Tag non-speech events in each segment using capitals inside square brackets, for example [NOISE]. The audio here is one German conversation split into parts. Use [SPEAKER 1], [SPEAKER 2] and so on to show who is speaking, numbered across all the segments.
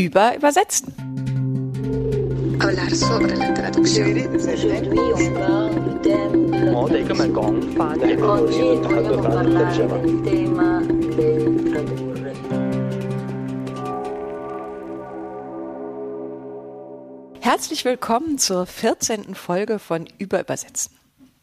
[SPEAKER 1] über Übersetzen. Herzlich willkommen zur 14. Folge von Überübersetzen.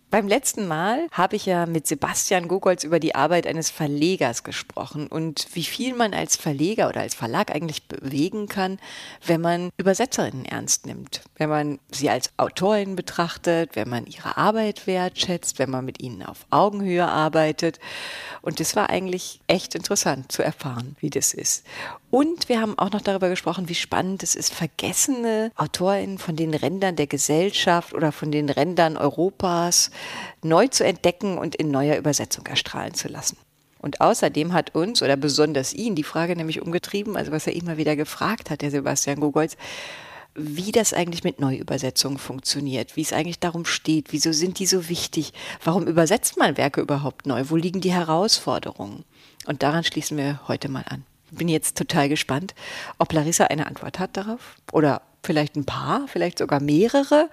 [SPEAKER 1] Beim letzten Mal habe ich ja mit Sebastian Gogolz über die Arbeit eines Verlegers gesprochen und wie viel man als Verleger oder als Verlag eigentlich bewegen kann, wenn man Übersetzerinnen ernst nimmt, wenn man sie als Autorinnen betrachtet, wenn man ihre Arbeit wertschätzt, wenn man mit ihnen auf Augenhöhe arbeitet. Und das war eigentlich echt interessant zu erfahren, wie das ist. Und wir haben auch noch darüber gesprochen, wie spannend es ist, vergessene Autorinnen von den Rändern der Gesellschaft oder von den Rändern Europas neu zu entdecken und in neuer Übersetzung erstrahlen zu lassen. Und außerdem hat uns oder besonders ihn die Frage nämlich umgetrieben, also was er immer wieder gefragt hat, der Sebastian Gogolz, wie das eigentlich mit Neuübersetzungen funktioniert, wie es eigentlich darum steht, wieso sind die so wichtig, warum übersetzt man Werke überhaupt neu, wo liegen die Herausforderungen? Und daran schließen wir heute mal an. Bin jetzt total gespannt, ob Larissa eine Antwort hat darauf oder vielleicht ein paar, vielleicht sogar mehrere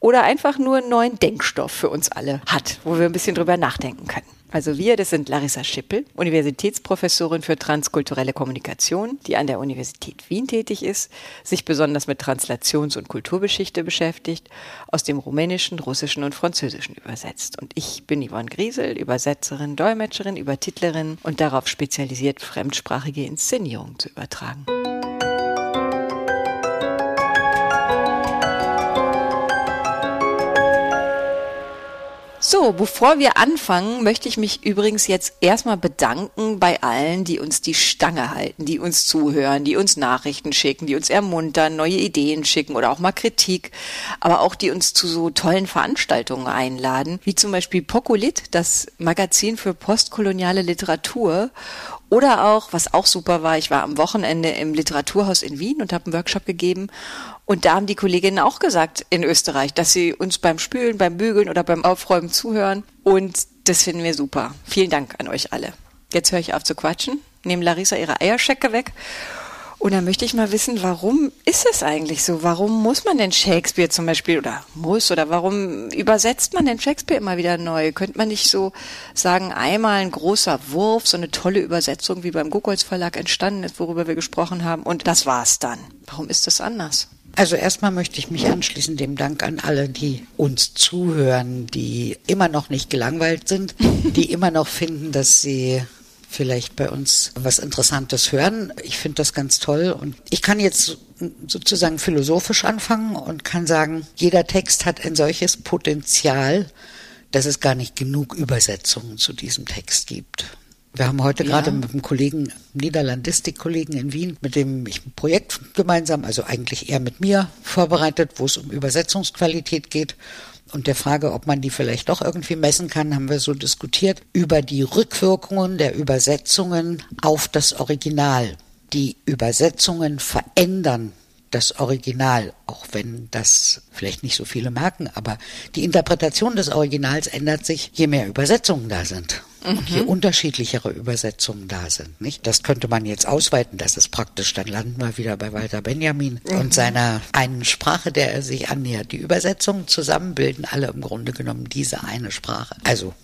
[SPEAKER 1] oder einfach nur einen neuen Denkstoff für uns alle hat, wo wir ein bisschen drüber nachdenken können. Also wir, das sind Larissa Schippel, Universitätsprofessorin für transkulturelle Kommunikation, die an der Universität Wien tätig ist, sich besonders mit Translations- und Kulturgeschichte beschäftigt, aus dem Rumänischen, Russischen und Französischen übersetzt. Und ich bin Yvonne Griesel, Übersetzerin, Dolmetscherin, Übertitlerin und darauf spezialisiert, fremdsprachige Inszenierungen zu übertragen. So, bevor wir anfangen, möchte ich mich übrigens jetzt erstmal bedanken bei allen, die uns die Stange halten, die uns zuhören, die uns Nachrichten schicken, die uns ermuntern, neue Ideen schicken oder auch mal Kritik, aber auch die uns zu so tollen Veranstaltungen einladen, wie zum Beispiel Pokolit, das Magazin für postkoloniale Literatur oder auch, was auch super war, ich war am Wochenende im Literaturhaus in Wien und habe einen Workshop gegeben und da haben die Kolleginnen auch gesagt in Österreich, dass sie uns beim Spülen, beim Bügeln oder beim Aufräumen zuhören. Und das finden wir super. Vielen Dank an euch alle. Jetzt höre ich auf zu quatschen, nehme Larissa ihre Eierschecke weg. Und dann möchte ich mal wissen, warum ist es eigentlich so? Warum muss man denn Shakespeare zum Beispiel oder muss oder warum übersetzt man denn Shakespeare immer wieder neu? Könnte man nicht so sagen, einmal ein großer Wurf, so eine tolle Übersetzung wie beim Gogolz Verlag entstanden ist, worüber wir gesprochen haben und das war's dann? Warum ist das anders?
[SPEAKER 2] Also erstmal möchte ich mich anschließen dem Dank an alle, die uns zuhören, die immer noch nicht gelangweilt sind, die immer noch finden, dass sie vielleicht bei uns was Interessantes hören. Ich finde das ganz toll und ich kann jetzt sozusagen philosophisch anfangen und kann sagen, jeder Text hat ein solches Potenzial, dass es gar nicht genug Übersetzungen zu diesem Text gibt. Wir haben heute ja. gerade mit einem Kollegen, Niederlandistik-Kollegen in Wien, mit dem ich ein Projekt gemeinsam, also eigentlich eher mit mir vorbereitet, wo es um Übersetzungsqualität geht. Und der Frage, ob man die vielleicht doch irgendwie messen kann, haben wir so diskutiert über die Rückwirkungen der Übersetzungen auf das Original. Die Übersetzungen verändern das Original, auch wenn das vielleicht nicht so viele merken, aber die Interpretation des Originals ändert sich, je mehr Übersetzungen da sind. Mhm. Und je mhm. unterschiedlichere Übersetzungen da sind, nicht? Das könnte man jetzt ausweiten. Das ist praktisch, dann landen wir wieder bei Walter Benjamin mhm. und seiner einen Sprache, der er sich annähert. Die Übersetzungen zusammen bilden alle im Grunde genommen diese eine Sprache. Also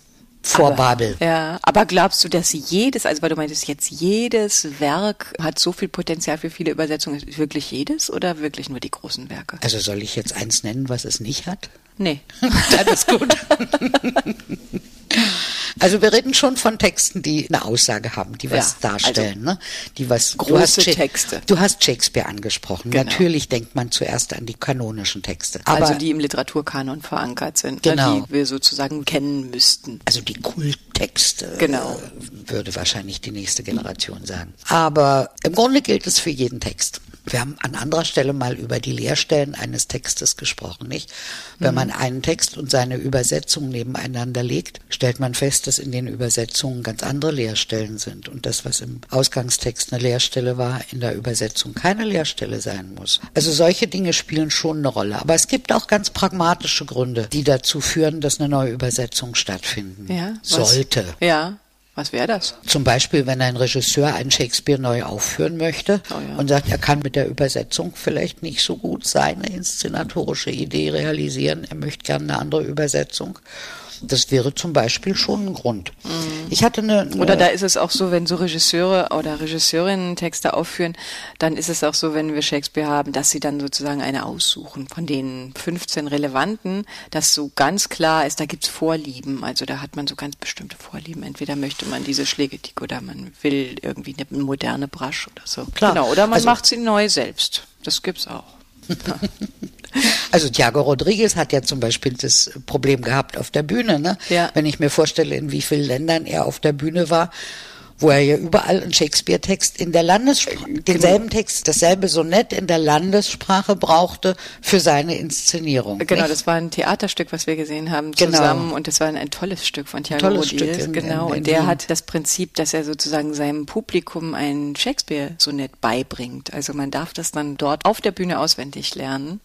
[SPEAKER 2] vor
[SPEAKER 1] aber,
[SPEAKER 2] Babel.
[SPEAKER 1] Ja, aber glaubst du, dass jedes, also weil du meintest jetzt jedes Werk hat so viel Potenzial für viele Übersetzungen, ist wirklich jedes oder wirklich nur die großen Werke?
[SPEAKER 2] Also soll ich jetzt eins nennen, was es nicht hat?
[SPEAKER 1] Nee. [LAUGHS]
[SPEAKER 2] Dann ist gut. [LAUGHS] Also wir reden schon von Texten, die eine Aussage haben, die was ja, darstellen, also ne? Die was
[SPEAKER 1] große du hast, Texte.
[SPEAKER 2] Du hast Shakespeare angesprochen. Genau. Natürlich denkt man zuerst an die kanonischen Texte,
[SPEAKER 1] aber also die im Literaturkanon verankert sind, ne? genau. die wir sozusagen kennen müssten.
[SPEAKER 2] Also die Kulttexte.
[SPEAKER 1] Genau.
[SPEAKER 2] Würde wahrscheinlich die nächste Generation sagen. Aber im Grunde gilt es für jeden Text. Wir haben an anderer Stelle mal über die Leerstellen eines Textes gesprochen, nicht? Wenn mhm. man einen Text und seine Übersetzung nebeneinander legt, stellt man fest, dass in den Übersetzungen ganz andere Leerstellen sind und das, was im Ausgangstext eine Leerstelle war, in der Übersetzung keine Leerstelle sein muss. Also solche Dinge spielen schon eine Rolle. Aber es gibt auch ganz pragmatische Gründe, die dazu führen, dass eine neue Übersetzung stattfinden
[SPEAKER 1] ja,
[SPEAKER 2] sollte.
[SPEAKER 1] Ja. Was wäre das?
[SPEAKER 2] Zum Beispiel, wenn ein Regisseur einen Shakespeare neu aufführen möchte
[SPEAKER 1] Oh ja.
[SPEAKER 2] und sagt, er kann mit der Übersetzung vielleicht nicht so gut seine inszenatorische Idee realisieren, er möchte gerne eine andere Übersetzung. Das wäre zum Beispiel schon ein Grund. Ich hatte eine, eine.
[SPEAKER 1] Oder da ist es auch so, wenn so Regisseure oder Regisseurinnen Texte aufführen, dann ist es auch so, wenn wir Shakespeare haben, dass sie dann sozusagen eine aussuchen von den 15 relevanten, dass so ganz klar ist, da gibt's Vorlieben. Also da hat man so ganz bestimmte Vorlieben. Entweder möchte man diese Schlägetik oder man will irgendwie eine moderne Brasch oder so.
[SPEAKER 2] Klar.
[SPEAKER 1] Genau. Oder man
[SPEAKER 2] Also-
[SPEAKER 1] macht sie neu selbst. Das gibt's auch. [LAUGHS] [LAUGHS]
[SPEAKER 2] Also Thiago Rodriguez hat ja zum Beispiel das Problem gehabt auf der Bühne. Ne?
[SPEAKER 1] Ja.
[SPEAKER 2] Wenn ich mir vorstelle, in wie vielen Ländern er auf der Bühne war, wo er ja überall einen Shakespeare-Text in der Landessprache, denselben Text, dasselbe Sonett in der Landessprache brauchte für seine Inszenierung.
[SPEAKER 1] Genau,
[SPEAKER 2] nicht?
[SPEAKER 1] das war ein Theaterstück, was wir gesehen haben
[SPEAKER 2] Genau.
[SPEAKER 1] zusammen und das war ein, ein tolles Stück von Thiago
[SPEAKER 2] Tolles
[SPEAKER 1] Rodriguez.
[SPEAKER 2] Stück in-
[SPEAKER 1] genau,
[SPEAKER 2] in- in
[SPEAKER 1] und der hat das Prinzip, dass er sozusagen seinem Publikum ein Shakespeare-Sonett beibringt. Also man darf das dann dort auf der Bühne auswendig lernen.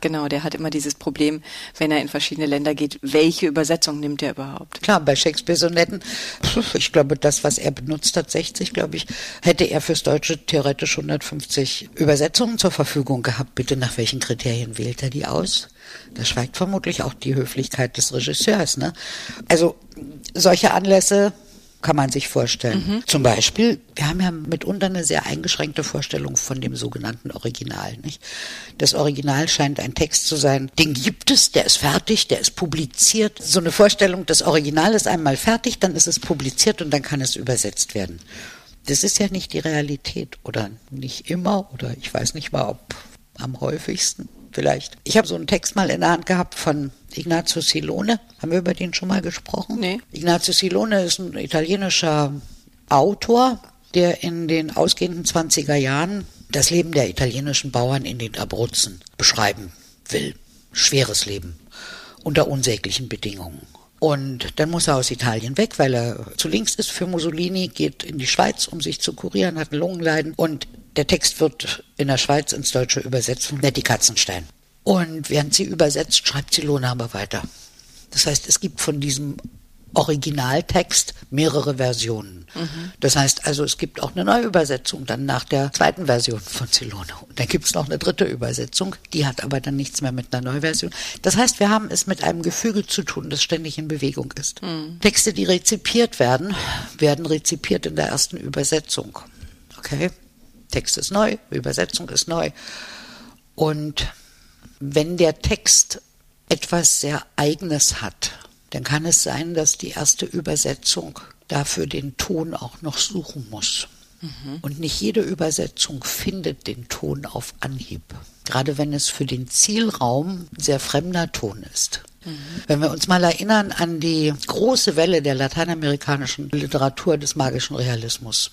[SPEAKER 1] Genau, der hat immer dieses Problem, wenn er in verschiedene Länder geht, welche Übersetzung nimmt er überhaupt?
[SPEAKER 2] Klar, bei Shakespeare-Sonetten, ich glaube, das, was er benutzt hat, 60, glaube ich, hätte er fürs Deutsche theoretisch 150 Übersetzungen zur Verfügung gehabt. Bitte, nach welchen Kriterien wählt er die aus? Da schweigt vermutlich auch die Höflichkeit des Regisseurs. Ne? Also solche Anlässe kann man sich vorstellen. Zum Beispiel, wir haben ja mitunter eine sehr eingeschränkte Vorstellung von dem sogenannten Original. Nicht? Das Original scheint ein Text zu sein, den gibt es, der ist fertig, der ist publiziert. So eine Vorstellung, das Original ist einmal fertig, dann ist es publiziert und dann kann es übersetzt werden. Das ist ja nicht die Realität oder nicht immer oder ich weiß nicht mal, ob am häufigsten vielleicht. Ich habe so einen Text mal in der Hand gehabt von Ignazio Silone. Haben wir über den schon mal gesprochen?
[SPEAKER 1] Nee.
[SPEAKER 2] Ignazio Silone ist ein italienischer Autor, der in den ausgehenden 20er Jahren das Leben der italienischen Bauern in den Abruzzen beschreiben will. Schweres Leben unter unsäglichen Bedingungen. Und dann muss er aus Italien weg, weil er zu links ist für Mussolini, geht in die Schweiz, um sich zu kurieren, hat ein Lungenleiden. Und der Text wird in der Schweiz ins Deutsche übersetzt von Nettie Katzenstein. Und während sie übersetzt, schreibt Silone aber weiter. Das heißt, es gibt von diesem Originaltext mehrere Versionen. Das heißt also, es gibt auch eine Neuübersetzung dann nach der zweiten Version von Silone. Und dann gibt es noch eine dritte Übersetzung, die hat aber dann nichts mehr mit einer Neuversion. Das heißt, wir haben es mit einem Gefüge zu tun, das ständig in Bewegung ist. Texte, die rezipiert werden, werden rezipiert in der ersten Übersetzung. Okay? Text ist neu, Übersetzung ist neu. Und wenn der Text etwas sehr Eigenes hat, dann kann es sein, dass die erste Übersetzung dafür den Ton auch noch suchen muss. Und nicht jede Übersetzung findet den Ton auf Anhieb. Gerade wenn es für den Zielraum ein sehr fremder Ton ist. Wenn wir uns mal erinnern an die große Welle der lateinamerikanischen Literatur des magischen Realismus.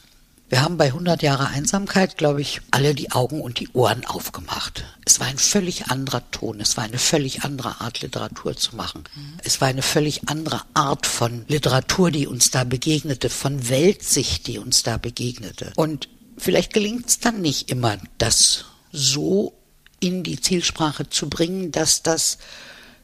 [SPEAKER 2] Wir haben bei 100 Jahre Einsamkeit, glaube ich, alle die Augen und die Ohren aufgemacht. Es war ein völlig anderer Ton, es war eine völlig andere Art, Literatur zu machen. Es war eine völlig andere Art von Literatur, die uns da begegnete, von Weltsicht, die uns da begegnete. Und vielleicht gelingt es dann nicht immer, das so in die Zielsprache zu bringen, dass das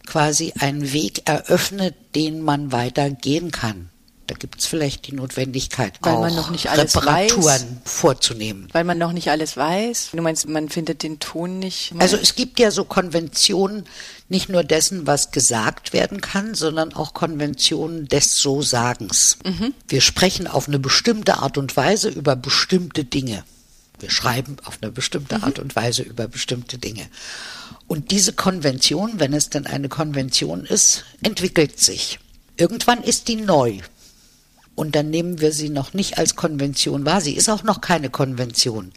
[SPEAKER 2] quasi einen Weg eröffnet, den man weiter gehen kann. Da gibt es vielleicht die Notwendigkeit,
[SPEAKER 1] Weil
[SPEAKER 2] auch
[SPEAKER 1] man noch nicht alles
[SPEAKER 2] Reparaturen
[SPEAKER 1] weiß.
[SPEAKER 2] vorzunehmen.
[SPEAKER 1] Weil man noch nicht alles weiß. Du meinst, man findet den Ton nicht.
[SPEAKER 2] Also es gibt ja so Konventionen nicht nur dessen, was gesagt werden kann, sondern auch Konventionen des So-Sagens. Wir sprechen auf eine bestimmte Art und Weise über bestimmte Dinge. Wir schreiben auf eine bestimmte Art und Weise über bestimmte Dinge. Und diese Konvention, wenn es denn eine Konvention ist, entwickelt sich. Irgendwann ist die neu. Und dann nehmen wir sie noch nicht als Konvention wahr. Sie ist auch noch keine Konvention,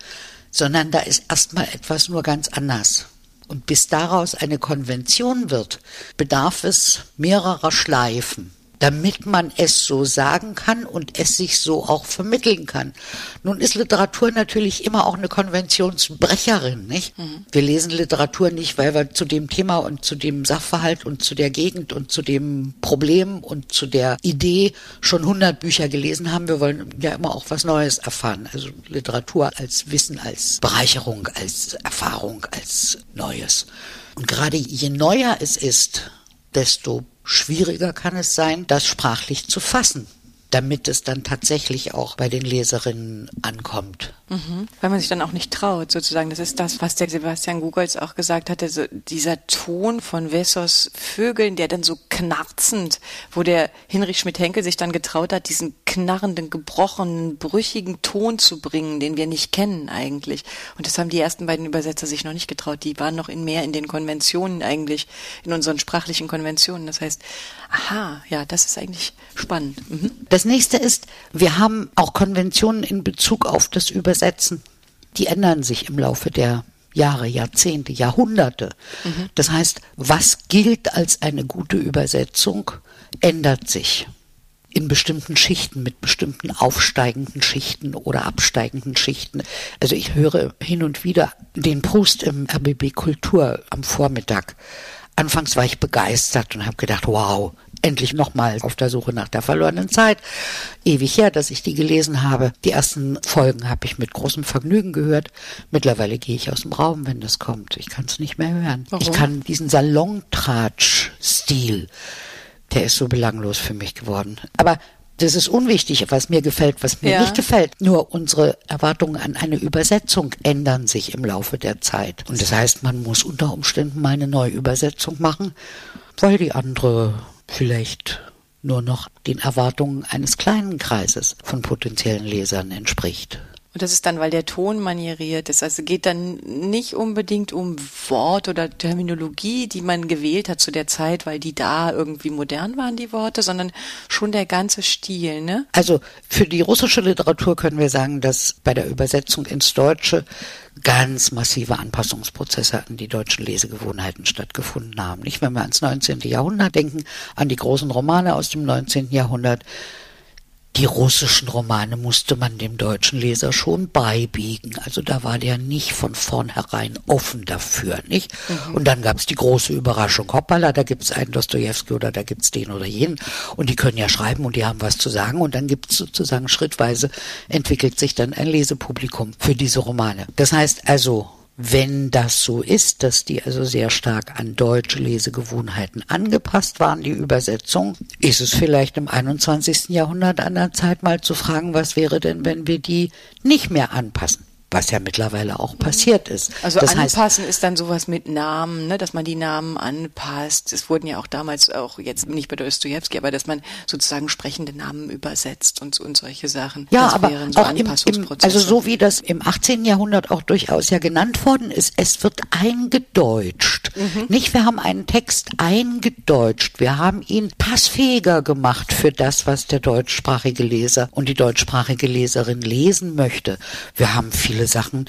[SPEAKER 2] sondern da ist erstmal etwas nur ganz anders. Und bis daraus eine Konvention wird, bedarf es mehrerer Schleifen, damit man es so sagen kann und es sich so auch vermitteln kann. Nun ist Literatur natürlich immer auch eine Konventionsbrecherin, nicht? Wir lesen Literatur nicht, weil wir zu dem Thema und zu dem Sachverhalt und zu der Gegend und zu dem Problem und zu der Idee schon hundert Bücher gelesen haben. Wir wollen ja immer auch was Neues erfahren. Also Literatur als Wissen, als Bereicherung, als Erfahrung, als Neues. Und gerade je neuer es ist, desto schwieriger kann es sein, das sprachlich zu fassen. Damit es dann tatsächlich auch bei den Leserinnen ankommt.
[SPEAKER 1] Mhm. Weil man sich dann auch nicht traut, sozusagen. Das ist das, was der Sebastian Gugolz auch gesagt hatte, so dieser Ton von Wessos Vögeln, der dann so knarzend, wo der Hinrich Schmidt-Henkel sich dann getraut hat, diesen knarrenden, gebrochenen, brüchigen Ton zu bringen, den wir nicht kennen eigentlich. Und das haben die ersten beiden Übersetzer sich noch nicht getraut. Die waren noch in mehr in den Konventionen eigentlich, in unseren sprachlichen Konventionen. Das heißt, aha, ja, das ist eigentlich spannend. Mhm.
[SPEAKER 2] Das nächste ist, wir haben auch Konventionen in Bezug auf das Übersetzen. Die ändern sich im Laufe der Jahre, Jahrzehnte, Jahrhunderte. Mhm. Das heißt, was gilt als eine gute Übersetzung, ändert sich in bestimmten Schichten, mit bestimmten aufsteigenden Schichten oder absteigenden Schichten. Also ich höre hin und wieder den Proust im RBB Kultur am Vormittag. Anfangs war ich begeistert und habe gedacht, wow, endlich nochmal auf der Suche nach der verlorenen Zeit. Ewig her, dass ich die gelesen habe. Die ersten Folgen habe ich mit großem Vergnügen gehört. Mittlerweile gehe ich aus dem Raum, wenn das kommt. Ich kann es nicht mehr hören. Warum? Ich kann diesen Salontratsch-Stil der ist so belanglos für mich geworden. Aber das ist unwichtig, was mir gefällt, was mir ja. nicht gefällt. Nur unsere Erwartungen an eine Übersetzung ändern sich im Laufe der Zeit. Und das heißt, man muss unter Umständen mal eine neue Übersetzung machen, weil die andere vielleicht nur noch den Erwartungen eines kleinen Kreises von potenziellen Lesern entspricht.
[SPEAKER 1] Und das ist dann, weil der Ton manieriert ist. Also geht dann nicht unbedingt um Wort oder Terminologie, die man gewählt hat zu der Zeit, weil die da irgendwie modern waren, die Worte, sondern schon der ganze Stil, ne?
[SPEAKER 2] Also für die russische Literatur können wir sagen, dass bei der Übersetzung ins Deutsche ganz massive Anpassungsprozesse an die deutschen Lesegewohnheiten stattgefunden haben. Nicht, wenn wir ans 19. Jahrhundert denken, an die großen Romane aus dem 19. Jahrhundert, die russischen Romane musste man dem deutschen Leser schon beibiegen. Also da war der nicht von vornherein offen dafür, nicht? Mhm. Und dann gab es die große Überraschung, hoppala, da gibt es einen Dostoevsky oder da gibt es den oder jenen. Und die können ja schreiben und die haben was zu sagen. Und dann gibt es sozusagen schrittweise, entwickelt sich dann ein Lesepublikum für diese Romane. Das heißt also, wenn das so ist, dass die also sehr stark an deutsche Lesegewohnheiten angepasst waren, die Übersetzung, ist es vielleicht im 21. Jahrhundert an der Zeit mal zu fragen, was wäre denn, wenn wir die nicht mehr anpassen? Was ja mittlerweile auch passiert ist.
[SPEAKER 1] Also das anpassen heißt, ist dann sowas mit Namen, ne, dass man die Namen anpasst. Es wurden ja auch damals auch jetzt nicht bei Dostoevsky, aber dass man sozusagen sprechende Namen übersetzt und, und solche Sachen.
[SPEAKER 2] Ja, das aber so auch im, im, also so wie das im 18. Jahrhundert auch durchaus ja genannt worden ist, es wird eingedeutscht. Mhm. Nicht, wir haben einen Text eingedeutscht, wir haben ihn passfähiger gemacht für das, was der deutschsprachige Leser und die deutschsprachige Leserin lesen möchte. Wir haben viel viele Sachen,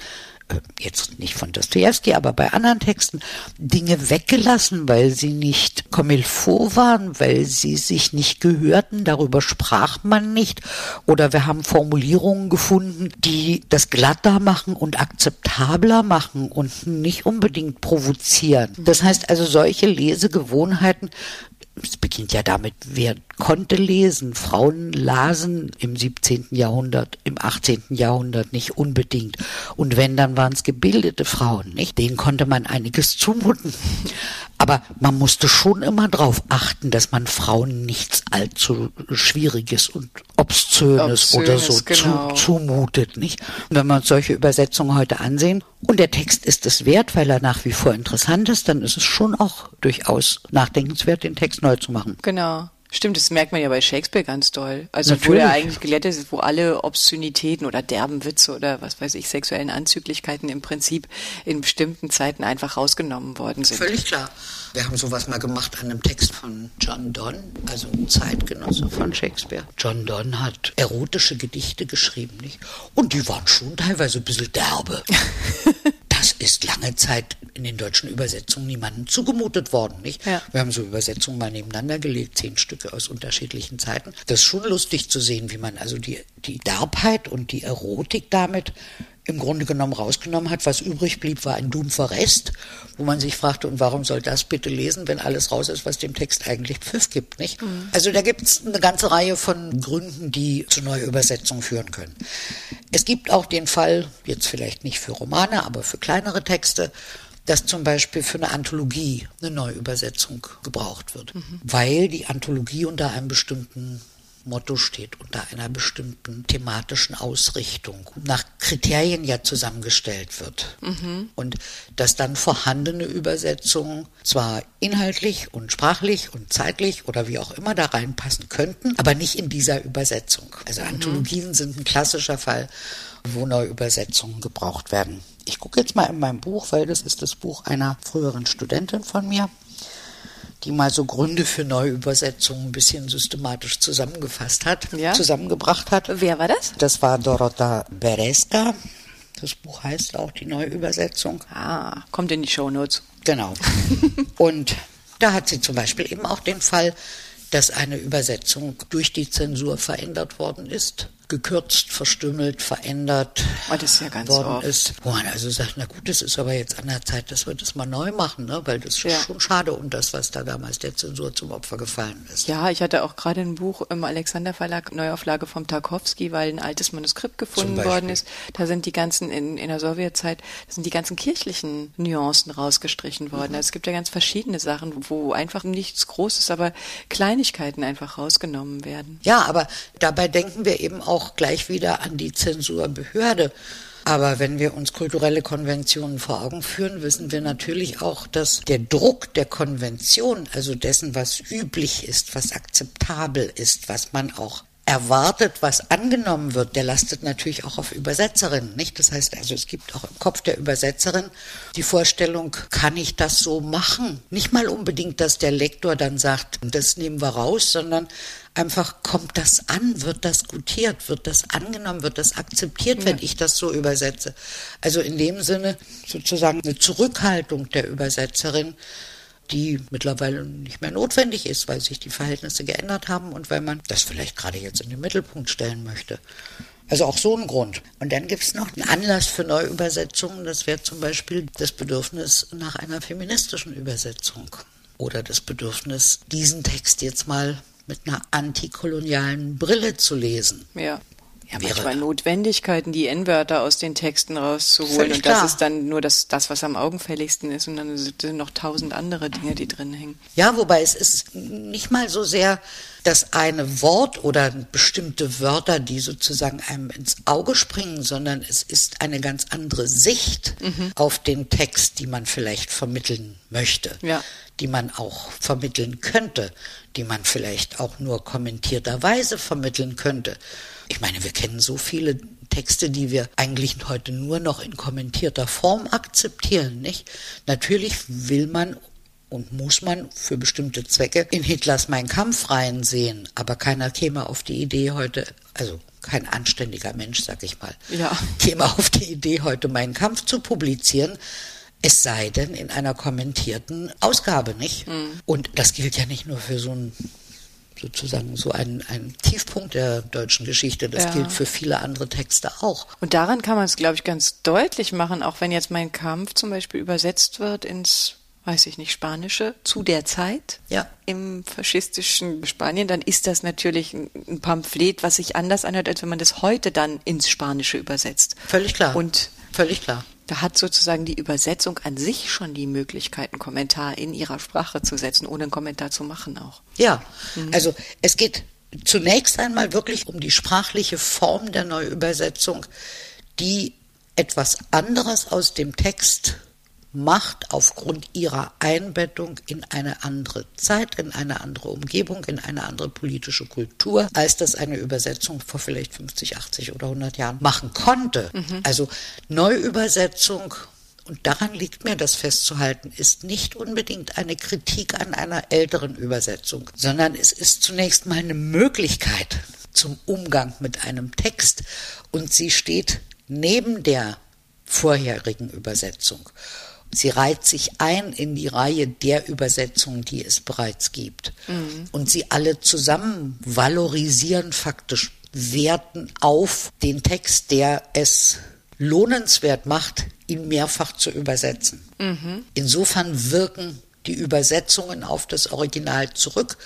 [SPEAKER 2] äh, jetzt nicht von Dostoevsky, aber bei anderen Texten, Dinge weggelassen, weil sie nicht comme il faut waren, weil sie sich nicht gehörten, darüber sprach man nicht. Oder wir haben Formulierungen gefunden, die das glatter machen und akzeptabler machen und nicht unbedingt provozieren. Das heißt also, solche Lesegewohnheiten es beginnt ja damit, wer konnte lesen. Frauen lasen im 17. Jahrhundert, im 18. Jahrhundert nicht unbedingt. Und wenn, dann waren es gebildete Frauen, nicht? Denen konnte man einiges zumuten. Aber man musste schon immer darauf achten, dass man Frauen nichts allzu Schwieriges und Obszönes, Obszönes oder so genau. zu, zumutet, nicht? Und wenn wir uns solche Übersetzungen heute ansehen und der Text ist es wert, weil er nach wie vor interessant ist, dann ist es schon auch durchaus nachdenkenswert, den Text neu zu machen.
[SPEAKER 1] Genau. Stimmt, das merkt man ja bei Shakespeare ganz doll. Also Natürlich. wo er eigentlich gelettet ist, wo alle Obszönitäten oder derben Witze oder was weiß ich, sexuellen Anzüglichkeiten im Prinzip in bestimmten Zeiten einfach rausgenommen worden sind.
[SPEAKER 2] Völlig klar. Wir haben sowas mal gemacht an einem Text von John Donne, also ein Zeitgenosse von Shakespeare. John Donne hat erotische Gedichte geschrieben, nicht? Und die waren schon teilweise ein bisschen derbe. [LAUGHS] das ist lange Zeit in den deutschen Übersetzungen niemandem zugemutet worden, nicht? Ja. Wir haben so Übersetzungen mal nebeneinander gelegt, zehn Stücke aus unterschiedlichen Zeiten. Das ist schon lustig zu sehen, wie man also die, die Derbheit und die Erotik damit im Grunde genommen rausgenommen hat. Was übrig blieb, war ein dumpfer Rest, wo man sich fragte, und warum soll das bitte lesen, wenn alles raus ist, was dem Text eigentlich Pfiff gibt, nicht? Mhm. Also da gibt es eine ganze Reihe von Gründen, die zu Neuübersetzungen führen können. Es gibt auch den Fall, jetzt vielleicht nicht für Romane, aber für kleinere Texte, dass zum Beispiel für eine Anthologie eine Neuübersetzung gebraucht wird, mhm. weil die Anthologie unter einem bestimmten Motto steht, unter einer bestimmten thematischen Ausrichtung, nach Kriterien ja zusammengestellt wird. Mhm. Und dass dann vorhandene Übersetzungen zwar inhaltlich und sprachlich und zeitlich oder wie auch immer da reinpassen könnten, aber nicht in dieser Übersetzung. Also mhm. Anthologien sind ein klassischer Fall, wo Neuübersetzungen gebraucht werden. Ich gucke jetzt mal in mein Buch, weil das ist das Buch einer früheren Studentin von mir die mal so Gründe für Neuübersetzungen ein bisschen systematisch zusammengefasst hat, ja? zusammengebracht hat.
[SPEAKER 1] Wer war das?
[SPEAKER 2] Das war Dorota Bereska. Das Buch heißt auch die Neuübersetzung.
[SPEAKER 1] Ah, kommt in die Shownotes.
[SPEAKER 2] Genau. [LAUGHS] Und da hat sie zum Beispiel eben auch den Fall, dass eine Übersetzung durch die Zensur verändert worden ist gekürzt, verstümmelt, verändert
[SPEAKER 1] oh, das ist ja ganz
[SPEAKER 2] worden
[SPEAKER 1] oft.
[SPEAKER 2] ist. Wo man also sagt, na gut, es ist aber jetzt an der Zeit, dass wir das mal neu machen, ne? weil das ja. ist schon schade um das, was da damals der Zensur zum Opfer gefallen ist.
[SPEAKER 1] Ja, ich hatte auch gerade ein Buch im Alexander Verlag, Neuauflage vom Tarkovsky, weil ein altes Manuskript gefunden worden ist. Da sind die ganzen, in, in der Sowjetzeit, sind die ganzen kirchlichen Nuancen rausgestrichen worden. Mhm. Also es gibt ja ganz verschiedene Sachen, wo einfach nichts Großes, aber Kleinigkeiten einfach rausgenommen werden.
[SPEAKER 2] Ja, aber dabei denken wir eben auch auch gleich wieder an die Zensurbehörde. Aber wenn wir uns kulturelle Konventionen vor Augen führen, wissen wir natürlich auch, dass der Druck der Konvention, also dessen, was üblich ist, was akzeptabel ist, was man auch erwartet, was angenommen wird, der lastet natürlich auch auf Übersetzerinnen, nicht? Das heißt also, es gibt auch im Kopf der Übersetzerin die Vorstellung, kann ich das so machen? Nicht mal unbedingt, dass der Lektor dann sagt, das nehmen wir raus, sondern einfach kommt das an, wird das gutiert, wird das angenommen, wird das akzeptiert, ja. wenn ich das so übersetze. Also in dem Sinne sozusagen eine Zurückhaltung der Übersetzerin, die mittlerweile nicht mehr notwendig ist, weil sich die Verhältnisse geändert haben und weil man das vielleicht gerade jetzt in den Mittelpunkt stellen möchte. Also auch so ein Grund. Und dann gibt es noch einen Anlass für Neuübersetzungen. Das wäre zum Beispiel das Bedürfnis nach einer feministischen Übersetzung oder das Bedürfnis, diesen Text jetzt mal mit einer antikolonialen Brille zu lesen.
[SPEAKER 1] Ja. Ja, manchmal Notwendigkeiten, die N-Wörter aus den Texten rauszuholen. Und das ist dann nur das, das, was am augenfälligsten ist. Und dann sind noch tausend andere Dinge, die drin hängen.
[SPEAKER 2] Ja, wobei es ist nicht mal so sehr das eine Wort oder bestimmte Wörter, die sozusagen einem ins Auge springen, sondern es ist eine ganz andere Sicht mhm. auf den Text, die man vielleicht vermitteln möchte. Ja die man auch vermitteln könnte, die man vielleicht auch nur kommentierterweise vermitteln könnte. Ich meine, wir kennen so viele Texte, die wir eigentlich heute nur noch in kommentierter Form akzeptieren, nicht? Natürlich will man und muss man für bestimmte Zwecke in Hitlers Mein Kampf reinsehen, aber keiner käme auf die Idee heute, also kein anständiger Mensch, sag ich mal, ja. käme auf die Idee heute Mein Kampf zu publizieren, es sei denn in einer kommentierten Ausgabe, nicht? Mhm. Und das gilt ja nicht nur für so ein sozusagen so ein, ein Tiefpunkt der deutschen Geschichte. Das ja. gilt für viele andere Texte auch.
[SPEAKER 1] Und daran kann man es, glaube ich, ganz deutlich machen, auch wenn jetzt mein Kampf zum Beispiel übersetzt wird ins weiß ich nicht, Spanische zu der Zeit ja. im faschistischen Spanien, dann ist das natürlich ein Pamphlet, was sich anders anhört, als wenn man das heute dann ins Spanische übersetzt.
[SPEAKER 2] Völlig klar.
[SPEAKER 1] Und völlig klar. Da hat sozusagen die Übersetzung an sich schon die Möglichkeit, einen Kommentar in ihrer Sprache zu setzen, ohne einen Kommentar zu machen auch.
[SPEAKER 2] Ja, mhm. also es geht zunächst einmal wirklich um die sprachliche Form der Neuübersetzung, die etwas anderes aus dem Text macht aufgrund ihrer Einbettung in eine andere Zeit, in eine andere Umgebung, in eine andere politische Kultur, als das eine Übersetzung vor vielleicht 50, 80 oder 100 Jahren machen konnte. Mhm. Also Neuübersetzung und daran liegt mir das festzuhalten, ist nicht unbedingt eine Kritik an einer älteren Übersetzung, sondern es ist zunächst mal eine Möglichkeit zum Umgang mit einem Text und sie steht neben der vorherigen Übersetzung. Sie reiht sich ein in die Reihe der Übersetzungen, die es bereits gibt. Mhm. Und sie alle zusammen valorisieren faktisch, werten auf den Text, der es lohnenswert macht, ihn mehrfach zu übersetzen. Mhm. Insofern wirken die Übersetzungen auf das Original zurück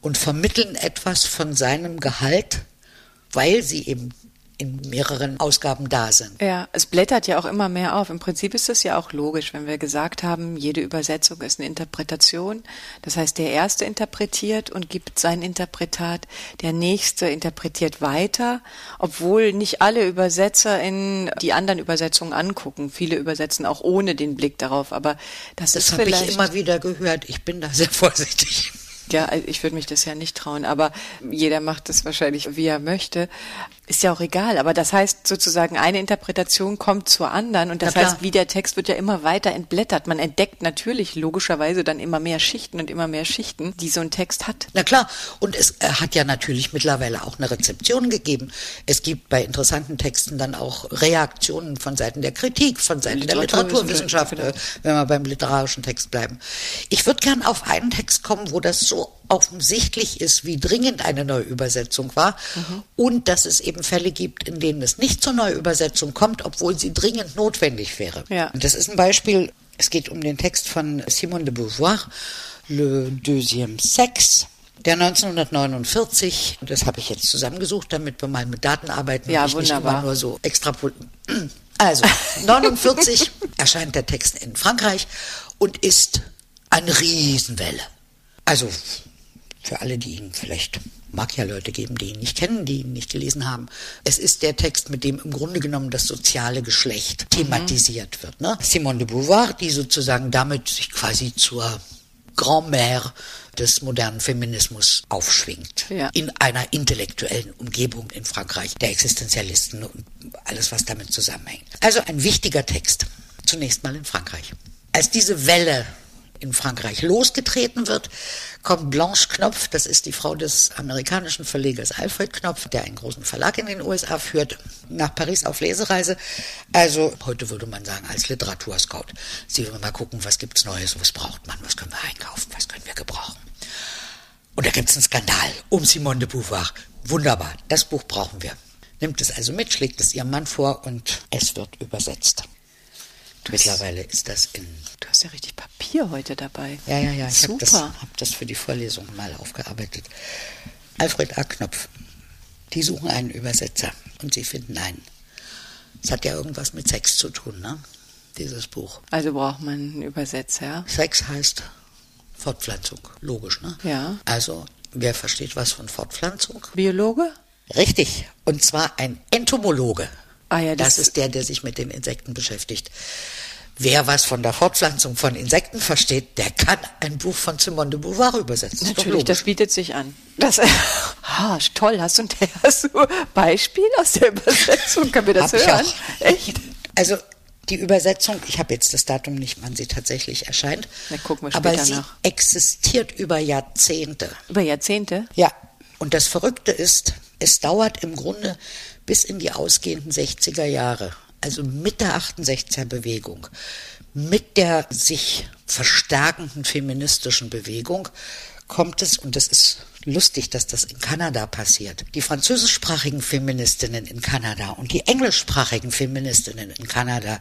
[SPEAKER 2] und vermitteln etwas von seinem Gehalt, weil sie eben in mehreren Ausgaben da sind.
[SPEAKER 1] Ja, es blättert ja auch immer mehr auf. Im Prinzip ist das ja auch logisch, wenn wir gesagt haben, jede Übersetzung ist eine Interpretation. Das heißt, der Erste interpretiert und gibt sein Interpretat, der Nächste interpretiert weiter, obwohl nicht alle Übersetzer in die anderen Übersetzungen angucken. Viele übersetzen auch ohne den Blick darauf, aber das,
[SPEAKER 2] Das
[SPEAKER 1] ist
[SPEAKER 2] habe
[SPEAKER 1] vielleicht...
[SPEAKER 2] ich immer wieder gehört. Ich bin da sehr [LAUGHS] vorsichtig.
[SPEAKER 1] Ja, ich würde mich das ja nicht trauen, aber jeder macht das wahrscheinlich, wie er möchte. Ist ja auch egal, aber das heißt sozusagen, eine Interpretation kommt zur anderen und das
[SPEAKER 2] klar.
[SPEAKER 1] heißt, wie der Text wird ja immer weiter entblättert. Man entdeckt natürlich logischerweise dann immer mehr Schichten und immer mehr Schichten, die so ein Text hat.
[SPEAKER 2] Na klar, und es äh, hat ja natürlich mittlerweile auch eine Rezeption gegeben. Es gibt bei interessanten Texten dann auch Reaktionen von Seiten der Kritik, von Seiten der
[SPEAKER 1] Literaturwissenschaft,
[SPEAKER 2] Literaturwissenschaft, äh, wenn wir beim literarischen Text bleiben. Ich würde gern auf einen Text kommen, wo das so offensichtlich ist, wie dringend eine Neuübersetzung war und dass es eben Fälle gibt, in denen es nicht zur Neuübersetzung kommt, obwohl sie dringend notwendig wäre.
[SPEAKER 1] Ja.
[SPEAKER 2] Und das ist ein Beispiel, es geht um den Text von Simone de Beauvoir, Le Deuxième Sexe. Der 1949, das habe ich jetzt zusammengesucht, damit wir mal mit Daten arbeiten
[SPEAKER 1] Ja,
[SPEAKER 2] und ich nicht
[SPEAKER 1] wunderbar.
[SPEAKER 2] immer nur so extrapol. [CLEARS THROAT] Also, 49 [LAUGHS] erscheint der Text in Frankreich und ist eine Riesenwelle. Also, für alle, die ihn vielleicht mag ja Leute geben, die ihn nicht kennen, die ihn nicht gelesen haben. Es ist der Text, mit dem im Grunde genommen das soziale Geschlecht thematisiert wird. Ne? Simone de Beauvoir, die sozusagen damit sich quasi zur Grand-Mère des modernen Feminismus aufschwingt.
[SPEAKER 1] Ja.
[SPEAKER 2] In einer intellektuellen Umgebung in Frankreich, der Existenzialisten und alles, was damit zusammenhängt. Also ein wichtiger Text. Zunächst mal in Frankreich. Als diese Welle in Frankreich losgetreten wird, kommt Blanche Knopf, das ist die Frau des amerikanischen Verlegers Alfred Knopf, der einen großen Verlag in den USA führt, nach Paris auf Lesereise. Also heute würde man sagen als Literaturscout. Sie will mal gucken, was gibt's Neues, was braucht man, was können wir einkaufen, was können wir gebrauchen. Und da gibt's einen Skandal um Simone de Beauvoir. Wunderbar, das Buch brauchen wir. Nimmt es also mit, schlägt es ihrem Mann vor und es wird übersetzt. Mittlerweile ist das in
[SPEAKER 1] Du hast ja richtig Papier heute dabei.
[SPEAKER 2] ja, ja, ja. Ich habe das, hab das für die Vorlesung mal aufgearbeitet. Alfred A. Knopf. Die suchen einen Übersetzer und sie finden einen. Es hat ja irgendwas mit Sex zu tun, ne? Dieses Buch.
[SPEAKER 1] Also braucht man einen Übersetzer?
[SPEAKER 2] Sex heißt Fortpflanzung. Logisch, ne?
[SPEAKER 1] Ja.
[SPEAKER 2] Also, wer versteht was von Fortpflanzung?
[SPEAKER 1] Biologe?
[SPEAKER 2] Richtig. Und zwar ein Entomologe.
[SPEAKER 1] Ah ja, das-
[SPEAKER 2] das ist der, der sich mit den Insekten beschäftigt. Wer was von der Fortpflanzung von Insekten versteht, der kann ein Buch von Simone de Beauvoir übersetzen.
[SPEAKER 1] Natürlich, das bietet sich an. Das, [LAUGHS] ah, toll, hast du, hast du Beispiel aus der Übersetzung? Können wir das
[SPEAKER 2] Hab
[SPEAKER 1] hören? Echt?
[SPEAKER 2] Also die Übersetzung, ich habe jetzt das Datum nicht, wann sie tatsächlich erscheint,
[SPEAKER 1] Na, gucken wir
[SPEAKER 2] aber
[SPEAKER 1] später
[SPEAKER 2] sie
[SPEAKER 1] nach.
[SPEAKER 2] existiert über Jahrzehnte.
[SPEAKER 1] Über Jahrzehnte?
[SPEAKER 2] Ja, und das Verrückte ist, es dauert im Grunde bis in die ausgehenden 60er Jahre, also mit der 68er Bewegung, mit der sich verstärkenden feministischen Bewegung, kommt es, und das ist lustig, dass das in Kanada passiert, die französischsprachigen Feministinnen in Kanada und die englischsprachigen Feministinnen in Kanada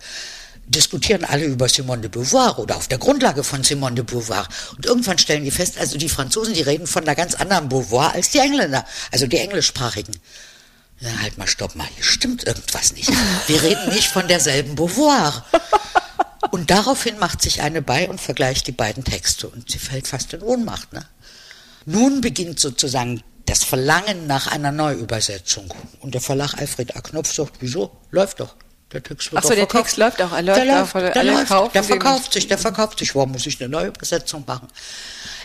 [SPEAKER 2] diskutieren alle über Simone de Beauvoir oder auf der Grundlage von Simone de Beauvoir. Und irgendwann stellen die fest, also die Franzosen, die reden von einer ganz anderen Beauvoir als die Engländer, also die englischsprachigen. Ja, halt mal, stopp mal, hier stimmt irgendwas nicht. Wir reden nicht von derselben Beauvoir. Und daraufhin macht sich eine bei und vergleicht die beiden Texte und sie fällt fast in Ohnmacht. Ne? Nun beginnt sozusagen das Verlangen nach einer Neuübersetzung. Und der Verlag Alfred A. Knopf sagt, wieso? Läuft doch. Der Text wird
[SPEAKER 1] Ach so, der
[SPEAKER 2] verkauft.
[SPEAKER 1] Text läuft auch, er läuft
[SPEAKER 2] der läuft, der läuft, der verkauft sich, der verkauft sich. Warum muss ich eine Neuübersetzung machen?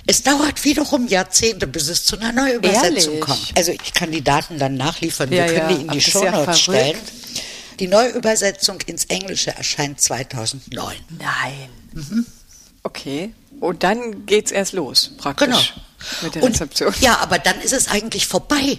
[SPEAKER 2] Es dauert wiederum Jahrzehnte, bis es zu einer Neuübersetzung
[SPEAKER 1] Ehrlich?
[SPEAKER 2] kommt. Also ich kann die Daten dann nachliefern.
[SPEAKER 1] Ja,
[SPEAKER 2] Wir können
[SPEAKER 1] ja,
[SPEAKER 2] die in die
[SPEAKER 1] ja
[SPEAKER 2] Shownotes
[SPEAKER 1] verrückt.
[SPEAKER 2] stellen. Die Neuübersetzung ins Englische erscheint 2009.
[SPEAKER 1] Nein. Okay. Und dann geht's erst los, praktisch.
[SPEAKER 2] Genau.
[SPEAKER 1] Mit der
[SPEAKER 2] Und-
[SPEAKER 1] Rezeption.
[SPEAKER 2] Ja, aber dann ist es eigentlich vorbei.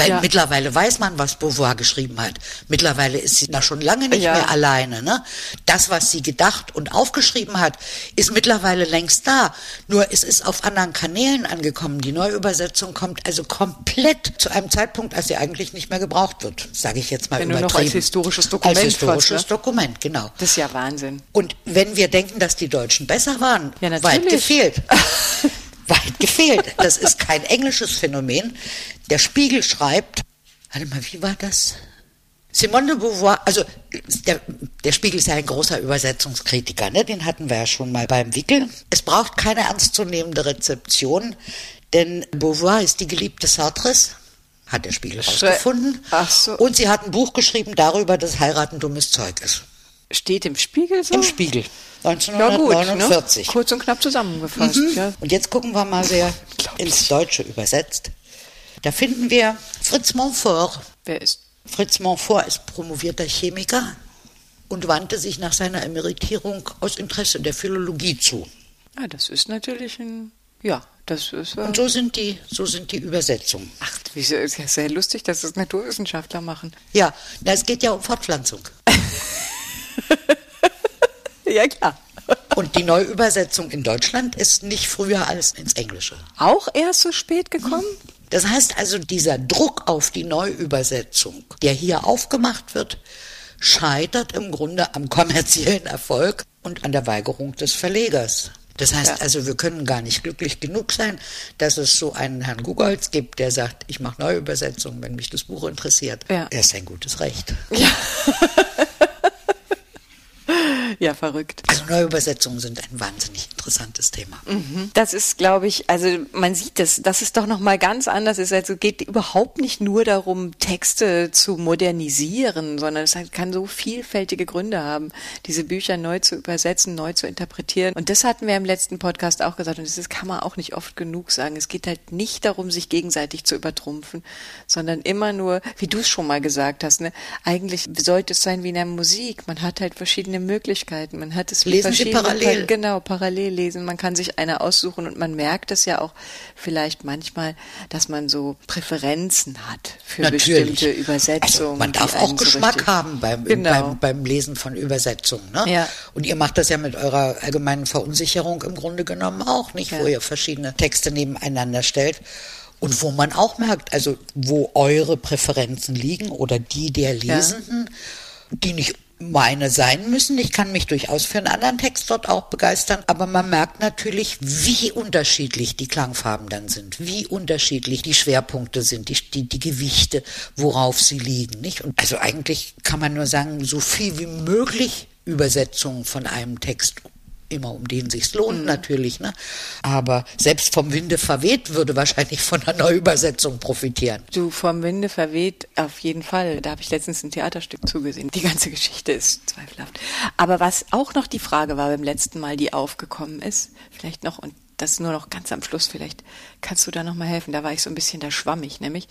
[SPEAKER 2] Weil
[SPEAKER 1] Ja.
[SPEAKER 2] mittlerweile weiß man, was Beauvoir geschrieben hat. Mittlerweile ist sie da schon lange nicht
[SPEAKER 1] Ja.
[SPEAKER 2] mehr alleine. Ne? Das, was sie gedacht und aufgeschrieben hat, ist mittlerweile längst da. Nur es ist auf anderen Kanälen angekommen. Die Neuübersetzung kommt also komplett zu einem Zeitpunkt, als sie eigentlich nicht mehr gebraucht wird. Sage ich jetzt mal
[SPEAKER 1] Wenn nur
[SPEAKER 2] übertrieben.
[SPEAKER 1] noch als historisches Dokument
[SPEAKER 2] Als historisches
[SPEAKER 1] fast, ne?
[SPEAKER 2] Dokument, genau.
[SPEAKER 1] Das ist ja Wahnsinn.
[SPEAKER 2] Und wenn wir denken, dass die Deutschen besser waren,
[SPEAKER 1] Ja, natürlich.
[SPEAKER 2] weit gefehlt. [LAUGHS] weit gefehlt. Das ist kein englisches Phänomen. Der Spiegel schreibt, warte mal, wie war das? Simone de Beauvoir, also der, der Spiegel ist ja ein großer Übersetzungskritiker, ne? den hatten wir ja schon mal beim Wickel. Es braucht keine ernstzunehmende Rezeption, denn Beauvoir ist die geliebte Sartres, hat der Spiegel herausgefunden.
[SPEAKER 1] So.
[SPEAKER 2] Und sie hat ein Buch geschrieben darüber, dass Heiraten dummes Zeug ist.
[SPEAKER 1] Steht im Spiegel so?
[SPEAKER 2] Im Spiegel.
[SPEAKER 1] Ja gut,
[SPEAKER 2] 1949.
[SPEAKER 1] ne? kurz und knapp zusammengefasst.
[SPEAKER 2] Mhm.
[SPEAKER 1] Ja.
[SPEAKER 2] Und jetzt gucken wir mal, wer ins Deutsche übersetzt. Da finden wir Fritz Montfort.
[SPEAKER 1] Wer ist?
[SPEAKER 2] Fritz Montfort ist promovierter Chemiker und wandte sich nach seiner Emeritierung aus Interesse der Philologie zu.
[SPEAKER 1] Ah, das ist natürlich ein. Ja, das ist. Äh,
[SPEAKER 2] Und so sind die, so sind die Übersetzungen.
[SPEAKER 1] ach, wieso ist ja sehr lustig, dass es Naturwissenschaftler machen.
[SPEAKER 2] Ja, na, es geht ja um Fortpflanzung. [LAUGHS] [LAUGHS]
[SPEAKER 1] Ja, klar.
[SPEAKER 2] Und die Neuübersetzung in Deutschland ist nicht früher als ins Englische.
[SPEAKER 1] Auch erst so spät gekommen?
[SPEAKER 2] Das heißt also, dieser Druck auf die Neuübersetzung, der hier aufgemacht wird, scheitert im Grunde am kommerziellen Erfolg und an der Weigerung des Verlegers. Das heißt
[SPEAKER 1] Ja.
[SPEAKER 2] also, wir können gar nicht glücklich genug sein, dass es so einen Herrn Gugolz gibt, der sagt, ich mache Neuübersetzungen, wenn mich das Buch interessiert.
[SPEAKER 1] Ja.
[SPEAKER 2] Er ist ein gutes Recht.
[SPEAKER 1] Ja, [LAUGHS] verrückt.
[SPEAKER 2] Also Neuübersetzungen sind ein wahnsinnig interessantes Thema.
[SPEAKER 1] Das ist, glaube ich, also man sieht das, dass es doch noch mal ganz anders ist. Also geht überhaupt nicht nur darum, Texte zu modernisieren, sondern es kann so vielfältige Gründe haben, diese Bücher neu zu übersetzen, neu zu interpretieren. Und das hatten wir im letzten Podcast auch gesagt und das kann man auch nicht oft genug sagen. Es geht halt nicht darum, sich gegenseitig zu übertrumpfen, sondern immer nur, wie du es schon mal gesagt hast, ne, eigentlich sollte es sein wie in der Musik. Man hat halt verschiedene Möglichkeiten. Man hat es
[SPEAKER 2] Lesen Sie parallel.
[SPEAKER 1] Genau, parallel lesen. Man kann sich eine aussuchen und man merkt es ja auch vielleicht manchmal, dass man so Präferenzen hat für bestimmte Übersetzungen.
[SPEAKER 2] Also man darf auch
[SPEAKER 1] so
[SPEAKER 2] Geschmack
[SPEAKER 1] richtig-
[SPEAKER 2] haben beim,
[SPEAKER 1] Genau.
[SPEAKER 2] beim, beim Lesen von Übersetzungen. Ne?
[SPEAKER 1] Ja.
[SPEAKER 2] Und ihr macht das ja mit eurer allgemeinen Verunsicherung im Grunde genommen auch, nicht? Wo
[SPEAKER 1] Ja.
[SPEAKER 2] ihr verschiedene Texte nebeneinander stellt. Und wo man auch merkt, also wo eure Präferenzen liegen oder die der Lesenden, die nicht meine sein müssen. Ich kann mich durchaus für einen anderen Text dort auch begeistern, aber man merkt natürlich, wie unterschiedlich die Klangfarben dann sind, wie unterschiedlich die Schwerpunkte sind, die, die, die Gewichte, worauf sie liegen, nicht? Und also eigentlich kann man nur sagen, so viel wie möglich Übersetzungen von einem Text immer um den sich's lohnt natürlich, ne? Aber selbst vom Winde verweht würde wahrscheinlich von einer Neuübersetzung profitieren.
[SPEAKER 1] Du vom Winde verweht, auf jeden Fall. Da habe ich letztens ein Theaterstück zugesehen. Die ganze Geschichte ist zweifelhaft. Aber was auch noch die Frage war beim letzten Mal, die aufgekommen ist, vielleicht noch, und das nur noch ganz am Schluss, vielleicht kannst du da noch mal helfen. Da war ich so ein bisschen da schwammig, nämlich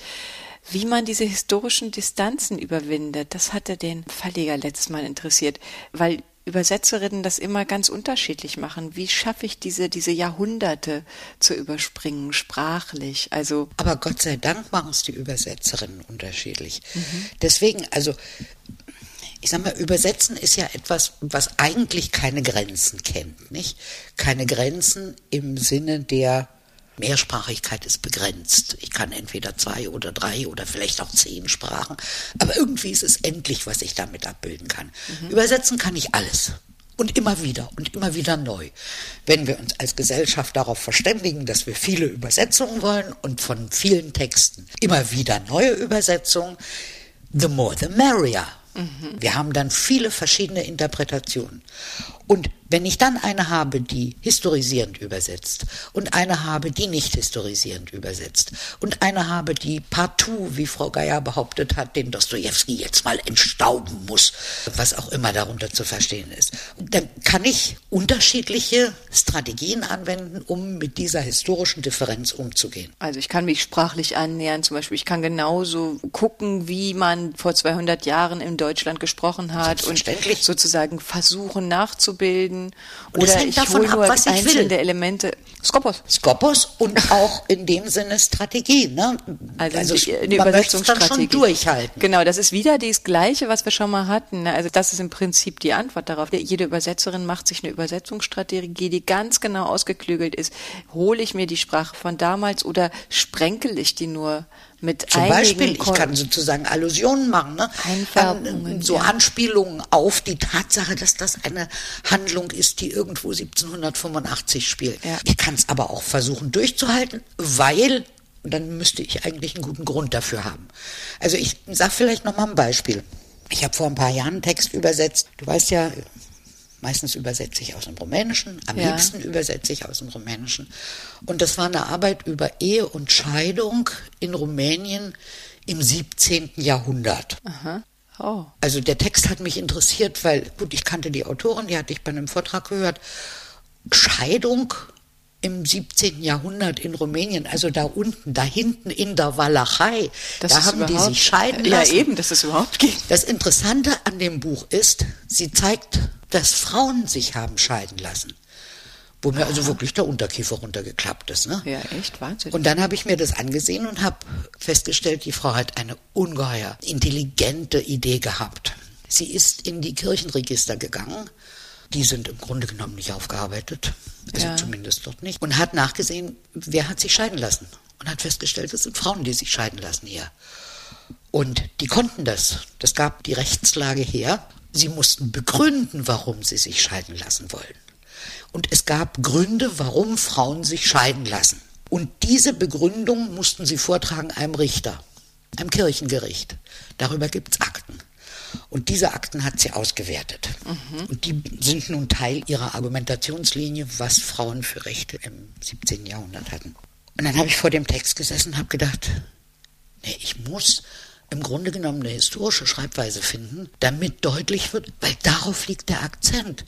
[SPEAKER 1] wie man diese historischen Distanzen überwindet. Das hatte den Verleger letztes Mal interessiert, weil Übersetzerinnen das immer ganz unterschiedlich machen. Wie schaffe ich diese, diese Jahrhunderte zu überspringen, sprachlich? Also,
[SPEAKER 2] Aber Gott sei Dank machen es die Übersetzerinnen unterschiedlich. Deswegen, also, ich sag mal, übersetzen ist ja etwas, was eigentlich keine Grenzen kennt, nicht? Keine Grenzen im Sinne der Mehrsprachigkeit ist begrenzt. Ich kann entweder zwei oder drei oder vielleicht auch zehn Sprachen, aber irgendwie ist es endlich, was ich damit abbilden kann. Übersetzen kann ich alles. Und immer wieder und immer wieder neu. Wenn wir uns als Gesellschaft darauf verständigen, dass wir viele Übersetzungen wollen und von vielen Texten immer wieder neue Übersetzungen, the more the merrier. Wir haben dann viele verschiedene Interpretationen. Und wenn ich dann eine habe, die historisierend übersetzt und eine habe, die nicht historisierend übersetzt und eine habe, die partout, wie Frau Geier behauptet hat, den Dostoevsky jetzt mal entstauben muss, was auch immer darunter zu verstehen ist, dann kann ich unterschiedliche Strategien anwenden, um mit dieser historischen Differenz umzugehen.
[SPEAKER 1] Also ich kann mich sprachlich annähern, zum Beispiel ich kann genauso gucken, wie man vor 200 Jahren in Deutschland gesprochen hat und sozusagen versuchen nachzubilden.
[SPEAKER 2] Und
[SPEAKER 1] Oder ich
[SPEAKER 2] davon
[SPEAKER 1] hole
[SPEAKER 2] ab, was ich
[SPEAKER 1] einzelne
[SPEAKER 2] will.
[SPEAKER 1] Elemente. Skopos.
[SPEAKER 2] Skopos und [LAUGHS] auch in dem Sinne Strategie. Ne?
[SPEAKER 1] Also, die, eine
[SPEAKER 2] man es dann
[SPEAKER 1] Übersetzungsstrategie.
[SPEAKER 2] schon durchhalten.
[SPEAKER 1] Genau, das ist wieder das Gleiche, was wir schon mal hatten. ne? Also das ist im Prinzip die Antwort darauf. Jede Übersetzerin macht sich eine Übersetzungsstrategie, die ganz genau ausgeklügelt ist. Hole ich mir die Sprache von damals oder sprenkel ich die nur mit
[SPEAKER 2] Zum
[SPEAKER 1] einigen
[SPEAKER 2] Beispiel, ich kann sozusagen Allusionen machen, ne? So
[SPEAKER 1] ja.
[SPEAKER 2] Anspielungen auf die Tatsache, dass das eine Handlung ist, die irgendwo 1785 spielt.
[SPEAKER 1] Ja.
[SPEAKER 2] Ich kann es aber auch versuchen durchzuhalten, weil dann müsste ich eigentlich einen guten Grund dafür haben. Also ich sage vielleicht noch mal ein Beispiel. Ich habe vor ein paar Jahren einen Text übersetzt. Du weißt ja, meistens übersetze ich aus dem Rumänischen, am
[SPEAKER 1] Ja.
[SPEAKER 2] liebsten übersetze ich aus dem Rumänischen. Und das war eine Arbeit über Ehe und Scheidung in Rumänien im 17. Jahrhundert.
[SPEAKER 1] Oh.
[SPEAKER 2] Also der Text hat mich interessiert, weil, gut, ich kannte die Autorin, die hatte ich bei einem Vortrag gehört. Scheidung im 17. Jahrhundert in Rumänien, also da unten, da hinten in der Walachei,
[SPEAKER 1] Das
[SPEAKER 2] da haben die sich scheiden
[SPEAKER 1] Ja,
[SPEAKER 2] lassen.
[SPEAKER 1] eben, dass es überhaupt geht.
[SPEAKER 2] Das Interessante an dem Buch ist, sie zeigt, dass Frauen sich haben scheiden lassen. Wo mir also wirklich der Unterkiefer runtergeklappt ist. Ne?
[SPEAKER 1] Ja, echt Wahnsinn.
[SPEAKER 2] Und dann habe ich mir das angesehen und habe festgestellt, die Frau hat eine ungeheuer intelligente Idee gehabt. Sie ist in die Kirchenregister gegangen. Die sind im Grunde genommen nicht aufgearbeitet. Also
[SPEAKER 1] Ja.
[SPEAKER 2] zumindest dort nicht. Und hat nachgesehen, wer hat sich scheiden lassen. Und hat festgestellt, es sind Frauen, die sich scheiden lassen hier. Und die konnten das. Das gab die Rechtslage her. Sie mussten begründen, warum sie sich scheiden lassen wollen. Und es gab Gründe, warum Frauen sich scheiden lassen. Und diese Begründung mussten sie vortragen einem Richter, einem Kirchengericht. Darüber gibt's Akten. Und diese Akten hat sie ausgewertet. Und die sind nun Teil ihrer Argumentationslinie, was Frauen für Rechte im 17. Jahrhundert hatten. Und dann habe ich vor dem Text gesessen und habe gedacht, Nee, ich muss im Grunde genommen eine historische Schreibweise finden, damit deutlich wird, weil darauf liegt der Akzent,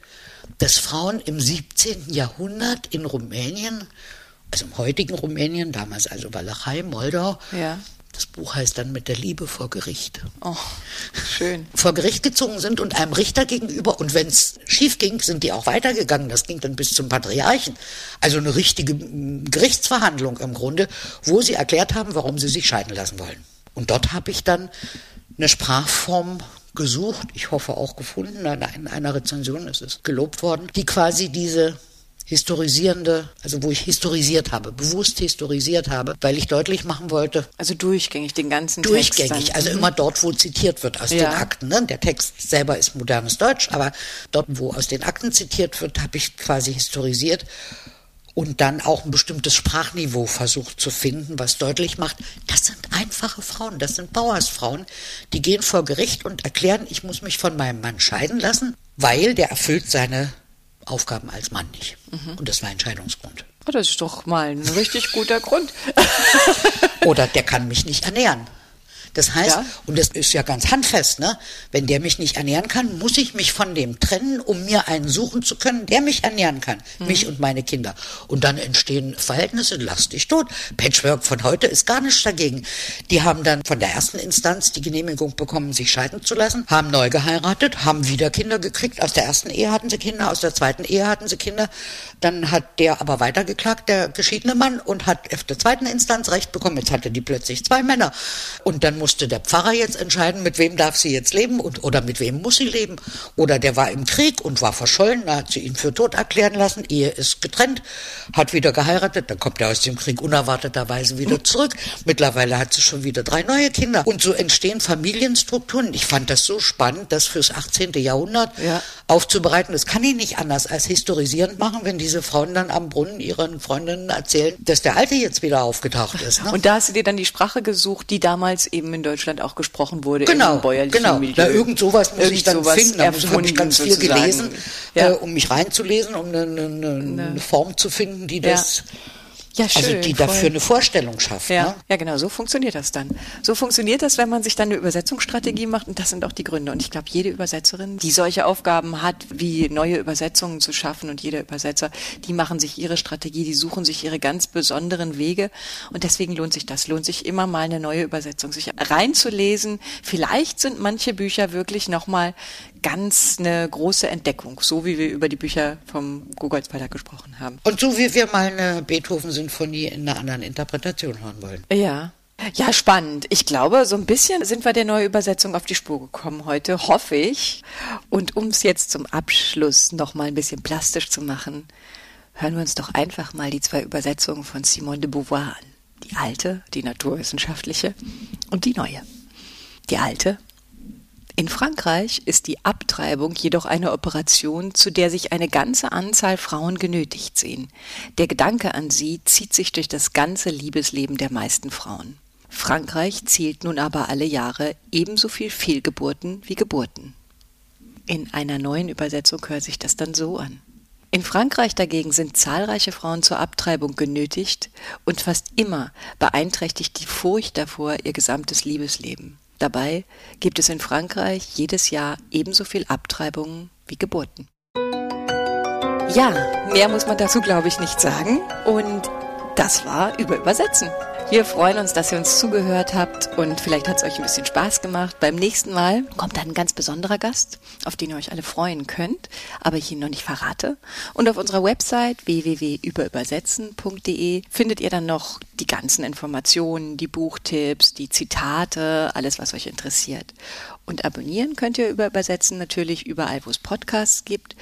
[SPEAKER 2] dass Frauen im 17. Jahrhundert in Rumänien, also im heutigen Rumänien, damals also Walachei, Moldau,
[SPEAKER 1] Ja.
[SPEAKER 2] das Buch heißt dann mit der Liebe vor Gericht,
[SPEAKER 1] Oh, schön. [LAUGHS]
[SPEAKER 2] vor Gericht gezogen sind und einem Richter gegenüber. Und wenn es schief ging, sind die auch weitergegangen. Das ging dann bis zum Patriarchen. Also eine richtige mm, Gerichtsverhandlung im Grunde, wo sie erklärt haben, warum sie sich scheiden lassen wollen. Und dort habe ich dann eine Sprachform gesucht, ich hoffe auch gefunden, in einer Rezension ist es gelobt worden, die quasi diese historisierende, also wo ich historisiert habe, bewusst historisiert habe, weil ich deutlich machen wollte,
[SPEAKER 1] Also durchgängig, den ganzen Text.
[SPEAKER 2] durchgängig,
[SPEAKER 1] dann.
[SPEAKER 2] also
[SPEAKER 1] Mhm.
[SPEAKER 2] immer dort, wo zitiert wird aus
[SPEAKER 1] Ja.
[SPEAKER 2] den Akten. Ne? Der Text selber ist modernes Deutsch, aber dort, wo aus den Akten zitiert wird, habe ich quasi historisiert und dann auch ein bestimmtes Sprachniveau versucht zu finden, was deutlich macht, das sind einfache Frauen, das sind Bauersfrauen, die gehen vor Gericht und erklären, ich muss mich von meinem Mann scheiden lassen, weil der erfüllt seine Aufgaben als Mann nicht.
[SPEAKER 1] Mhm.
[SPEAKER 2] Und das war Entscheidungsgrund.
[SPEAKER 1] Oh, das ist doch mal ein richtig guter Grund. [LAUGHS]
[SPEAKER 2] Oder der kann mich nicht ernähren. Das heißt,
[SPEAKER 1] Ja.
[SPEAKER 2] und das ist ja ganz handfest, ne? Wenn der mich nicht ernähren kann, muss ich mich von dem trennen, um mir einen suchen zu können, der mich ernähren kann.
[SPEAKER 1] Mhm.
[SPEAKER 2] Mich und meine Kinder. Und dann entstehen Verhältnisse, lass dich tot. Patchwork von heute ist gar nichts dagegen. Die haben dann von der ersten Instanz die Genehmigung bekommen, sich scheiden zu lassen, haben neu geheiratet, haben wieder Kinder gekriegt. Aus der ersten Ehe hatten sie Kinder, aus der zweiten Ehe hatten sie Kinder. Dann hat der aber weitergeklagt, der geschiedene Mann, und hat auf der zweiten Instanz Recht bekommen. Jetzt hatte die plötzlich zwei Männer. Und dann musste der Pfarrer jetzt entscheiden, mit wem darf sie jetzt leben und, oder mit wem muss sie leben. Oder der war im Krieg und war verschollen, da hat sie ihn für tot erklären lassen. Ehe ist getrennt, hat wieder geheiratet, dann kommt er aus dem Krieg unerwarteterweise wieder zurück. Mittlerweile hat sie schon wieder drei neue Kinder. Und so entstehen Familienstrukturen. Ich fand das so spannend, das fürs 18. Jahrhundert
[SPEAKER 1] Ja.
[SPEAKER 2] aufzubereiten. Das kann ich nicht anders als historisierend machen, wenn diese Frauen dann am Brunnen ihren Freundinnen erzählen, dass der Alte jetzt wieder aufgetaucht ist. Ne?
[SPEAKER 1] Und da hast du dir dann die Sprache gesucht, die damals eben in Deutschland auch gesprochen wurde
[SPEAKER 2] Genau,
[SPEAKER 1] im bäuerlichen
[SPEAKER 2] genau.
[SPEAKER 1] Milieu.
[SPEAKER 2] Na, irgend sowas muss
[SPEAKER 1] Irgend
[SPEAKER 2] ich dann finden. Da habe ich ganz viel gelesen.
[SPEAKER 1] Ja.
[SPEAKER 2] äh, um mich reinzulesen, um eine, eine, eine Form zu finden, die das,
[SPEAKER 1] Ja, schön.
[SPEAKER 2] also die
[SPEAKER 1] voll.
[SPEAKER 2] dafür eine Vorstellung schafft.
[SPEAKER 1] Ja,
[SPEAKER 2] Ne?
[SPEAKER 1] ja, genau, so funktioniert das dann. So funktioniert das, wenn man sich dann eine Übersetzungsstrategie macht und das sind auch die Gründe. Und ich glaube, jede Übersetzerin, die solche Aufgaben hat, wie neue Übersetzungen zu schaffen und jeder Übersetzer, die machen sich ihre Strategie, die suchen sich ihre ganz besonderen Wege und deswegen lohnt sich das, lohnt sich immer mal eine neue Übersetzung, sich reinzulesen. Vielleicht sind manche Bücher wirklich nochmal ganz eine große Entdeckung, so wie wir über die Bücher vom Gogolz Verlag gesprochen haben.
[SPEAKER 2] Und so wie wir mal eine Beethoven-Sinfonie in einer anderen Interpretation hören wollen.
[SPEAKER 1] Ja. Ja, spannend. Ich glaube, so ein bisschen sind wir der neuen Übersetzung auf die Spur gekommen heute, hoffe ich. Und um es jetzt zum Abschluss noch mal ein bisschen plastisch zu machen, hören wir uns doch einfach mal die zwei Übersetzungen von Simone de Beauvoir an. Die alte, die naturwissenschaftliche und die neue. Die alte. In Frankreich ist die Abtreibung jedoch eine Operation, zu der sich eine ganze Anzahl Frauen genötigt sehen. Der Gedanke an sie zieht sich durch das ganze Liebesleben der meisten Frauen. Frankreich zählt nun aber alle Jahre ebenso viel Fehlgeburten wie Geburten. In einer neuen Übersetzung hört sich das dann so an. In Frankreich dagegen sind zahlreiche Frauen zur Abtreibung genötigt und fast immer beeinträchtigt die Furcht davor ihr gesamtes Liebesleben. Dabei gibt es in Frankreich jedes Jahr ebenso viel Abtreibungen wie Geburten. Ja, mehr muss man dazu, glaube ich, nicht sagen. Und das war über Übersetzen. Wir freuen uns, dass ihr uns zugehört habt und vielleicht hat es euch ein bisschen Spaß gemacht. Beim nächsten Mal kommt dann ein ganz besonderer Gast, auf den ihr euch alle freuen könnt, aber ich ihn noch nicht verrate. Und auf unserer Website www.überübersetzen.de findet ihr dann noch die ganzen Informationen, die Buchtipps, die Zitate, alles, was euch interessiert. Und abonnieren könnt ihr über Übersetzen natürlich überall, wo es Podcasts gibt.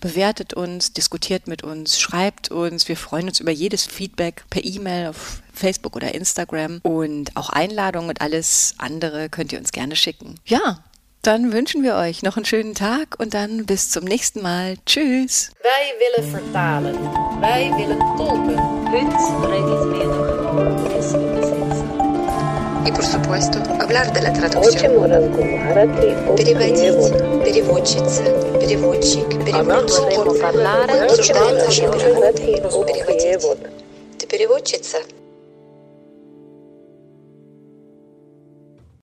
[SPEAKER 1] Bewertet uns, diskutiert mit uns, schreibt uns. Wir freuen uns über jedes Feedback per E-Mail auf Facebook oder Instagram. Und auch Einladungen und alles andere könnt ihr uns gerne schicken. Ja, dann wünschen wir euch noch einen schönen Tag und dann bis zum nächsten Mal. Tschüss.
[SPEAKER 3] Wij willen vertalen. Wij willen tolken.
[SPEAKER 4] Ich
[SPEAKER 5] И, por supuesto, hablar de la. Переводить, переводчица, переводчик, переводчик. Обсуждать. Переводить. Ты переводчица?